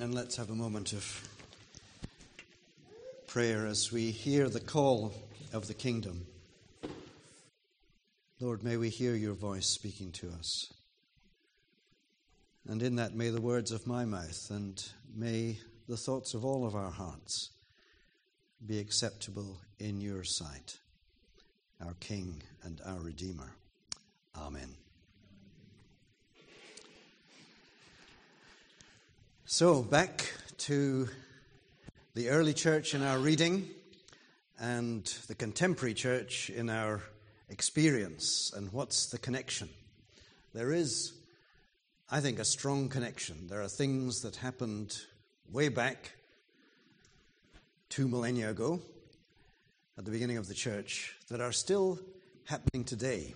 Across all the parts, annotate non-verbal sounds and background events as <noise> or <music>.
And let's have a moment of prayer as we hear the call of the kingdom. Lord, may we hear your voice speaking to us. And in that, may the words of my mouth and may the thoughts of all of our hearts be acceptable in your sight, our King and our Redeemer. Amen. So, back to the early church in our reading and the contemporary church in our experience. And what's the connection? There is, I think, a strong connection. There are things that happened way back two millennia ago at the beginning of the church that are still happening today.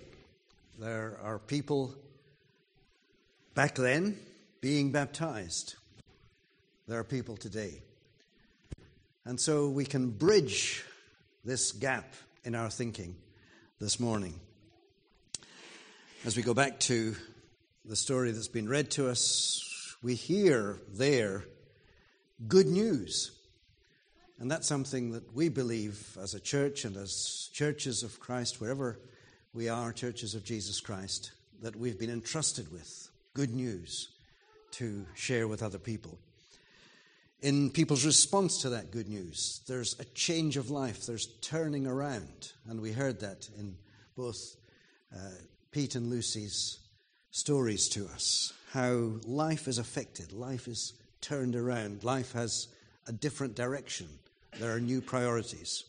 There are people back then being baptized there are people today. And so we can bridge this gap in our thinking this morning. As we go back to the story that's been read to us, we hear there good news. And that's something that we believe as a church and as churches of Christ, wherever we are, churches of Jesus Christ, that we've been entrusted with good news to share with other people in people's response to that good news. There's a change of life, there's turning around. And we heard that in both uh, Pete and Lucy's stories to us how life is affected, life is turned around, life has a different direction. There are new priorities.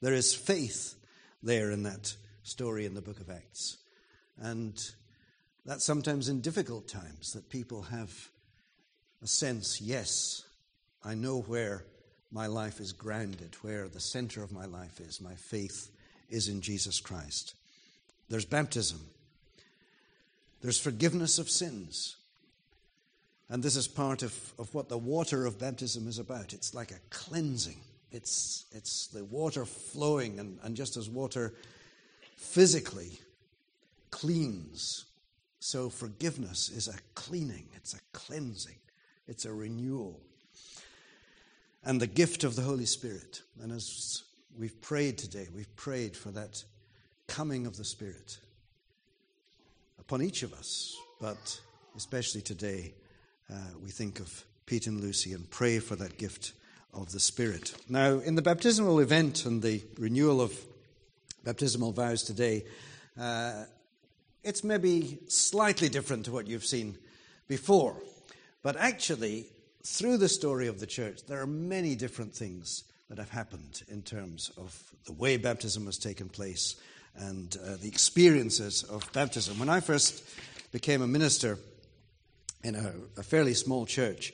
There is faith there in that story in the book of Acts. And that's sometimes in difficult times that people have a sense yes, I know where my life is grounded, where the center of my life is. My faith is in Jesus Christ. There's baptism, there's forgiveness of sins. And this is part of, of what the water of baptism is about. It's like a cleansing. It's, it's the water flowing, and, and just as water physically cleans, so forgiveness is a cleaning, it's a cleansing, it's a renewal and the gift of the Holy Spirit. And as we've prayed today, we've prayed for that coming of the Spirit upon each of us, but especially today, uh, we think of Pete and Lucy and pray for that gift of the Spirit. Now, in the baptismal event and the renewal of baptismal vows today, uh, it's maybe slightly different to what you've seen before. But actually, through the story of the church, there are many different things that have happened in terms of the way baptism has taken place and uh, the experiences of baptism. When I first became a minister in a, a fairly small church,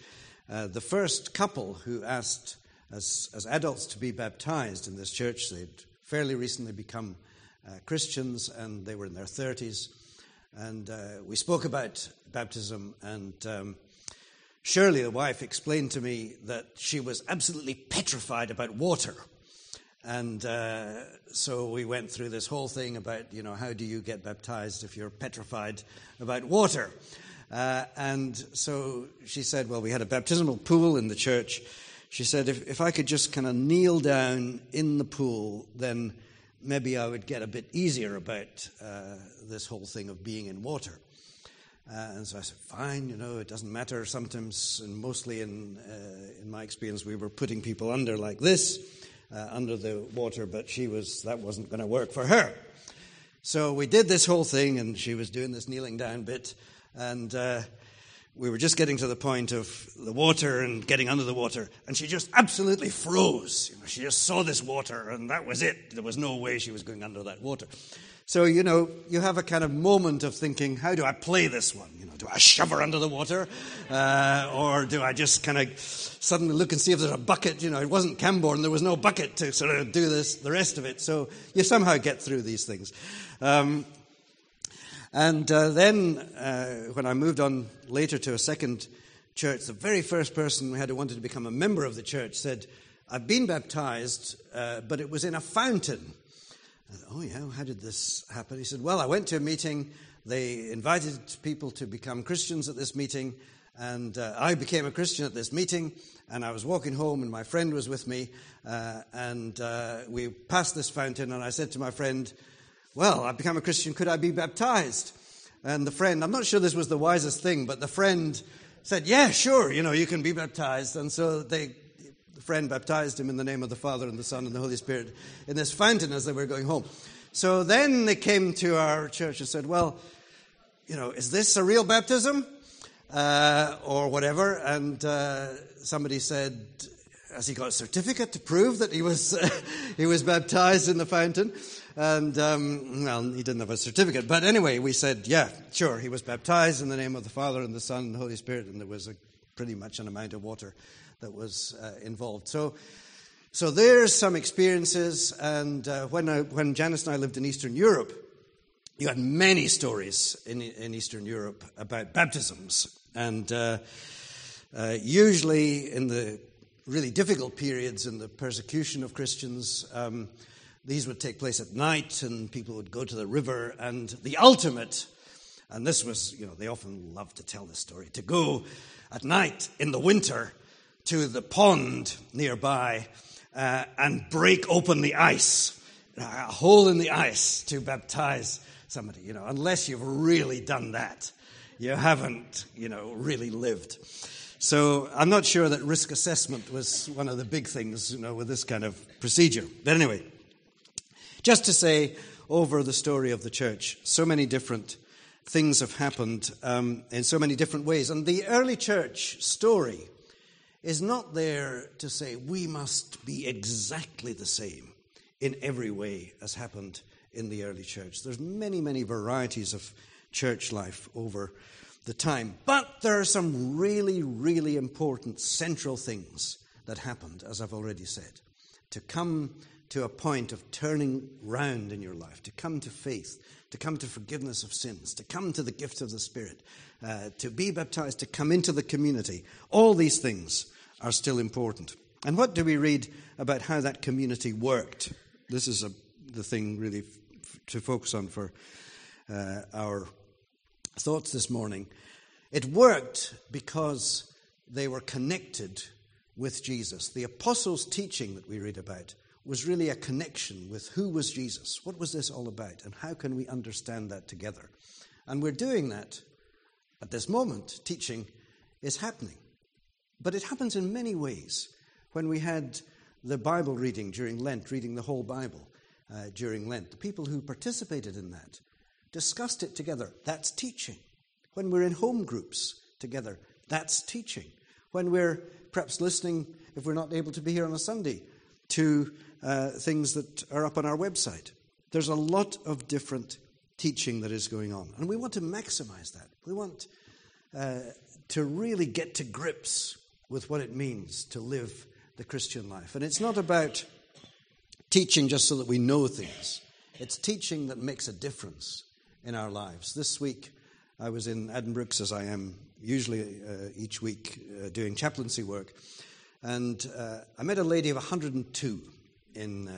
uh, the first couple who asked as, as adults to be baptized in this church, they'd fairly recently become uh, Christians and they were in their 30s. And uh, we spoke about baptism and um, Shirley, the wife, explained to me that she was absolutely petrified about water. And uh, so we went through this whole thing about, you know, how do you get baptized if you're petrified about water? Uh, and so she said, well, we had a baptismal pool in the church. She said, if, if I could just kind of kneel down in the pool, then maybe I would get a bit easier about uh, this whole thing of being in water. Uh, and so I said, fine, you know, it doesn't matter. Sometimes, and mostly in, uh, in my experience, we were putting people under like this, uh, under the water, but she was, that wasn't going to work for her. So we did this whole thing, and she was doing this kneeling down bit, and uh, we were just getting to the point of the water and getting under the water, and she just absolutely froze. You know, she just saw this water, and that was it. There was no way she was going under that water. So, you know, you have a kind of moment of thinking, how do I play this one? You know, do I shove her under the water? Uh, or do I just kind of suddenly look and see if there's a bucket? You know, it wasn't Cambourne, there was no bucket to sort of do this, the rest of it. So you somehow get through these things. Um, and uh, then, uh, when I moved on later to a second church, the very first person we had who wanted to become a member of the church said, I've been baptized, uh, but it was in a fountain. Thought, oh, yeah, how did this happen? He said, Well, I went to a meeting. They invited people to become Christians at this meeting, And uh, I became a Christian at this meeting, and I was walking home, and my friend was with me, uh, and uh, we passed this fountain, and I said to my friend, Well, I've become a Christian, could I be baptized? And the friend, I'm not sure this was the wisest thing, but the friend said, Yeah, sure, you know, you can be baptized. And so they, the friend baptized him in the name of the Father and the Son and the Holy Spirit in this fountain as they were going home. So then they came to our church and said, Well, you know, is this a real baptism? Uh, or whatever. And uh, somebody said, Has he got a certificate to prove that he was, <laughs> he was baptized in the fountain? And, um, well, he didn't have a certificate. But anyway, we said, yeah, sure, he was baptized in the name of the Father and the Son and the Holy Spirit, and there was a, pretty much an amount of water that was uh, involved. So, so there's some experiences. And uh, when, I, when Janice and I lived in Eastern Europe, you had many stories in, in Eastern Europe about baptisms. And uh, uh usually in the really difficult periods in the persecution of Christians, um, these would take place at night, and people would go to the river. And the ultimate, and this was, you know, they often love to tell this story, to go at night in the winter to the pond nearby uh, and break open the ice, a hole in the ice to baptize somebody, you know, unless you've really done that. You haven't, you know, really lived. So I'm not sure that risk assessment was one of the big things, you know, with this kind of procedure. But anyway, just to say, over the story of the church, so many different things have happened um, in so many different ways. And the early church story is not there to say we must be exactly the same in every way as happened in the early church. There's many, many varieties of church life over the time. But there are some really, really important central things that happened, as I've already said. To come to a point of turning round in your life, to come to faith, to come to forgiveness of sins, to come to the gift of the Spirit, uh, to be baptized, to come into the community. All these things are still important. And what do we read about how that community worked? This is a, the thing really f- to focus on for uh, our thoughts this morning. It worked because they were connected with Jesus. The apostles' teaching that we read about was really a connection with who was Jesus? What was this all about? And how can we understand that together? And we're doing that at this moment. Teaching is happening. But it happens in many ways. When we had the Bible reading during Lent, reading the whole Bible uh, during Lent, the people who participated in that discussed it together. That's teaching. When we're in home groups together, that's teaching. When we're perhaps listening, if we're not able to be here on a Sunday, to uh, things that are up on our website. There's a lot of different teaching that is going on, and we want to maximize that. We want uh, to really get to grips with what it means to live the Christian life. And it's not about teaching just so that we know things, it's teaching that makes a difference in our lives. This week, I was in Addenbrooke's, as I am usually uh, each week, uh, doing chaplaincy work. And uh, I met a lady of 102 in, uh,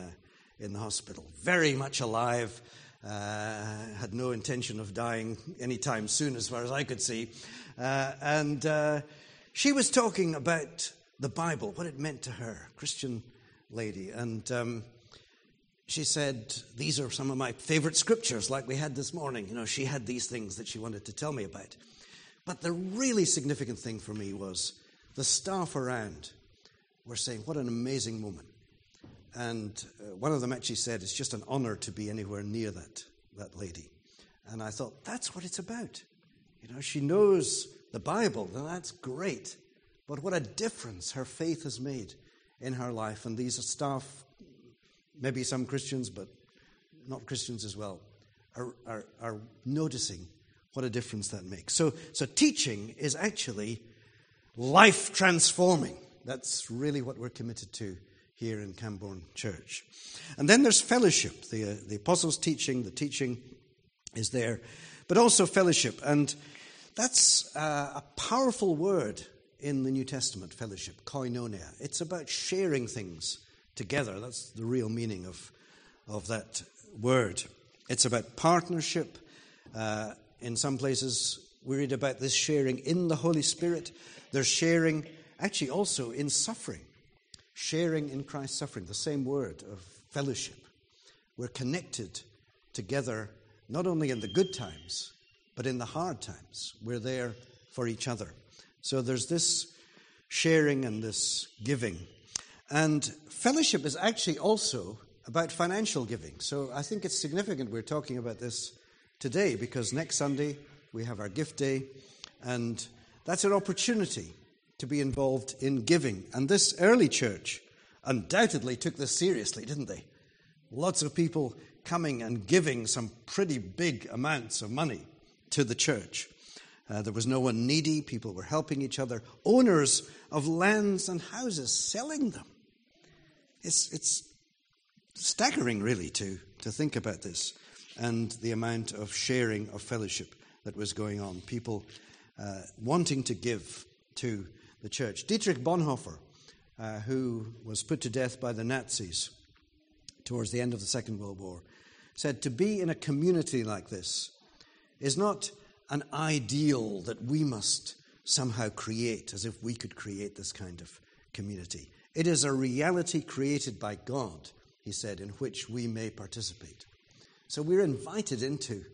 in the hospital, very much alive, uh, had no intention of dying anytime soon, as far as I could see. Uh, and she was talking about the Bible, what it meant to her, Christian lady. And um, she said, These are some of my favorite scriptures, like we had this morning. You know, she had these things that she wanted to tell me about. But the really significant thing for me was the staff around were saying, What an amazing woman. And uh, one of them actually said, It's just an honor to be anywhere near that, that lady. And I thought, That's what it's about. You know, she knows the Bible, and that's great. But what a difference her faith has made in her life. And these staff, maybe some Christians, but not Christians as well, are, are, are noticing what a difference that makes. So, so teaching is actually life transforming. That's really what we're committed to here in Cambourne Church. And then there's fellowship. The, uh, the apostles' teaching, the teaching is there, but also fellowship. And that's uh, a powerful word in the New Testament, fellowship, koinonia. It's about sharing things together. That's the real meaning of, of that word. It's about partnership. Uh, in some places, We read about this sharing in the Holy Spirit. They're sharing actually also in suffering, sharing in Christ's suffering, the same word of fellowship. We're connected together not only in the good times, but in the hard times. We're there for each other. So there's this sharing and this giving. And fellowship is actually also about financial giving. So I think it's significant we're talking about this today because next Sunday we have our gift day, and that's an opportunity to be involved in giving. And this early church undoubtedly took this seriously, didn't they? Lots of people coming and giving some pretty big amounts of money to the church. Uh, there was no one needy, people were helping each other. Owners of lands and houses selling them. It's, it's staggering, really, to, to think about this and the amount of sharing of fellowship that was going on. People uh, wanting to give to the church. Dietrich Bonhoeffer, uh, who was put to death by the Nazis towards the end of the Second World War, said to be in a community like this is not an ideal that we must somehow create, as if we could create this kind of community. It is a reality created by God, he said, in which we may participate. So we're invited into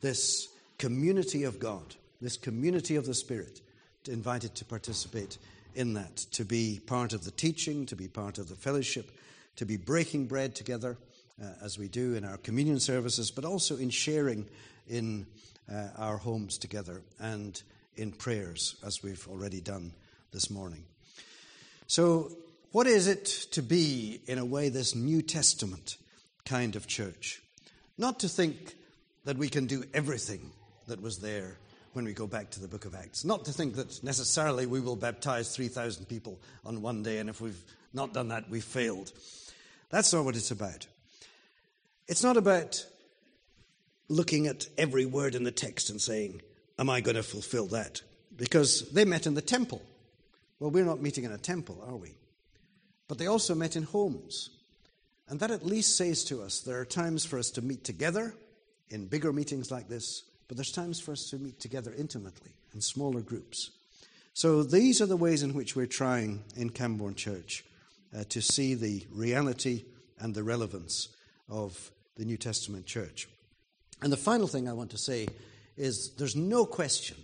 this community of God, this community of the Spirit, invited to participate in that, to be part of the teaching, to be part of the fellowship, to be breaking bread together, uh, as we do in our communion services, but also in sharing in uh, our homes together and in prayers, as we've already done this morning. So, what is it to be, in a way, this New Testament kind of church? Not to think that we can do everything that was there when we go back to the book of Acts. Not to think that necessarily we will baptize 3,000 people on one day, and if we've not done that, we've failed. That's not what it's about. It's not about looking at every word in the text and saying, Am I going to fulfill that? Because they met in the temple. Well, we're not meeting in a temple, are we? But they also met in homes. And that at least says to us there are times for us to meet together in bigger meetings like this, but there's times for us to meet together intimately in smaller groups. So these are the ways in which we're trying in Cambourne Church uh, to see the reality and the relevance of the New Testament church. And the final thing I want to say is there's no question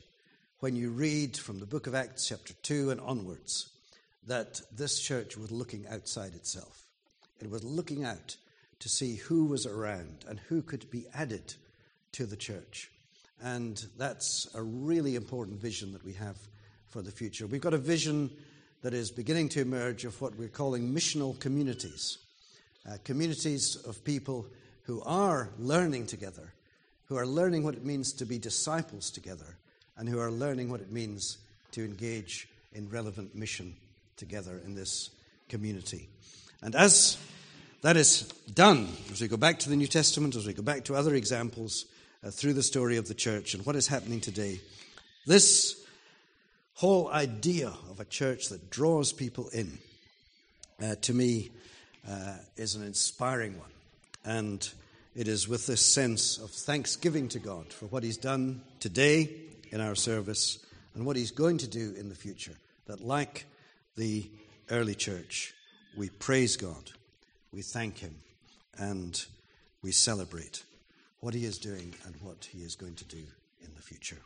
when you read from the book of Acts, chapter 2 and onwards, that this church was looking outside itself. It was looking out to see who was around and who could be added to the church. And that's a really important vision that we have for the future. We've got a vision that is beginning to emerge of what we're calling missional communities uh, communities of people who are learning together, who are learning what it means to be disciples together, and who are learning what it means to engage in relevant mission together in this community. And as that is done, as we go back to the New Testament, as we go back to other examples uh, through the story of the church and what is happening today, this whole idea of a church that draws people in, uh, to me, uh, is an inspiring one. And it is with this sense of thanksgiving to God for what He's done today in our service and what He's going to do in the future that, like the early church, we praise God, we thank Him, and we celebrate what He is doing and what He is going to do in the future.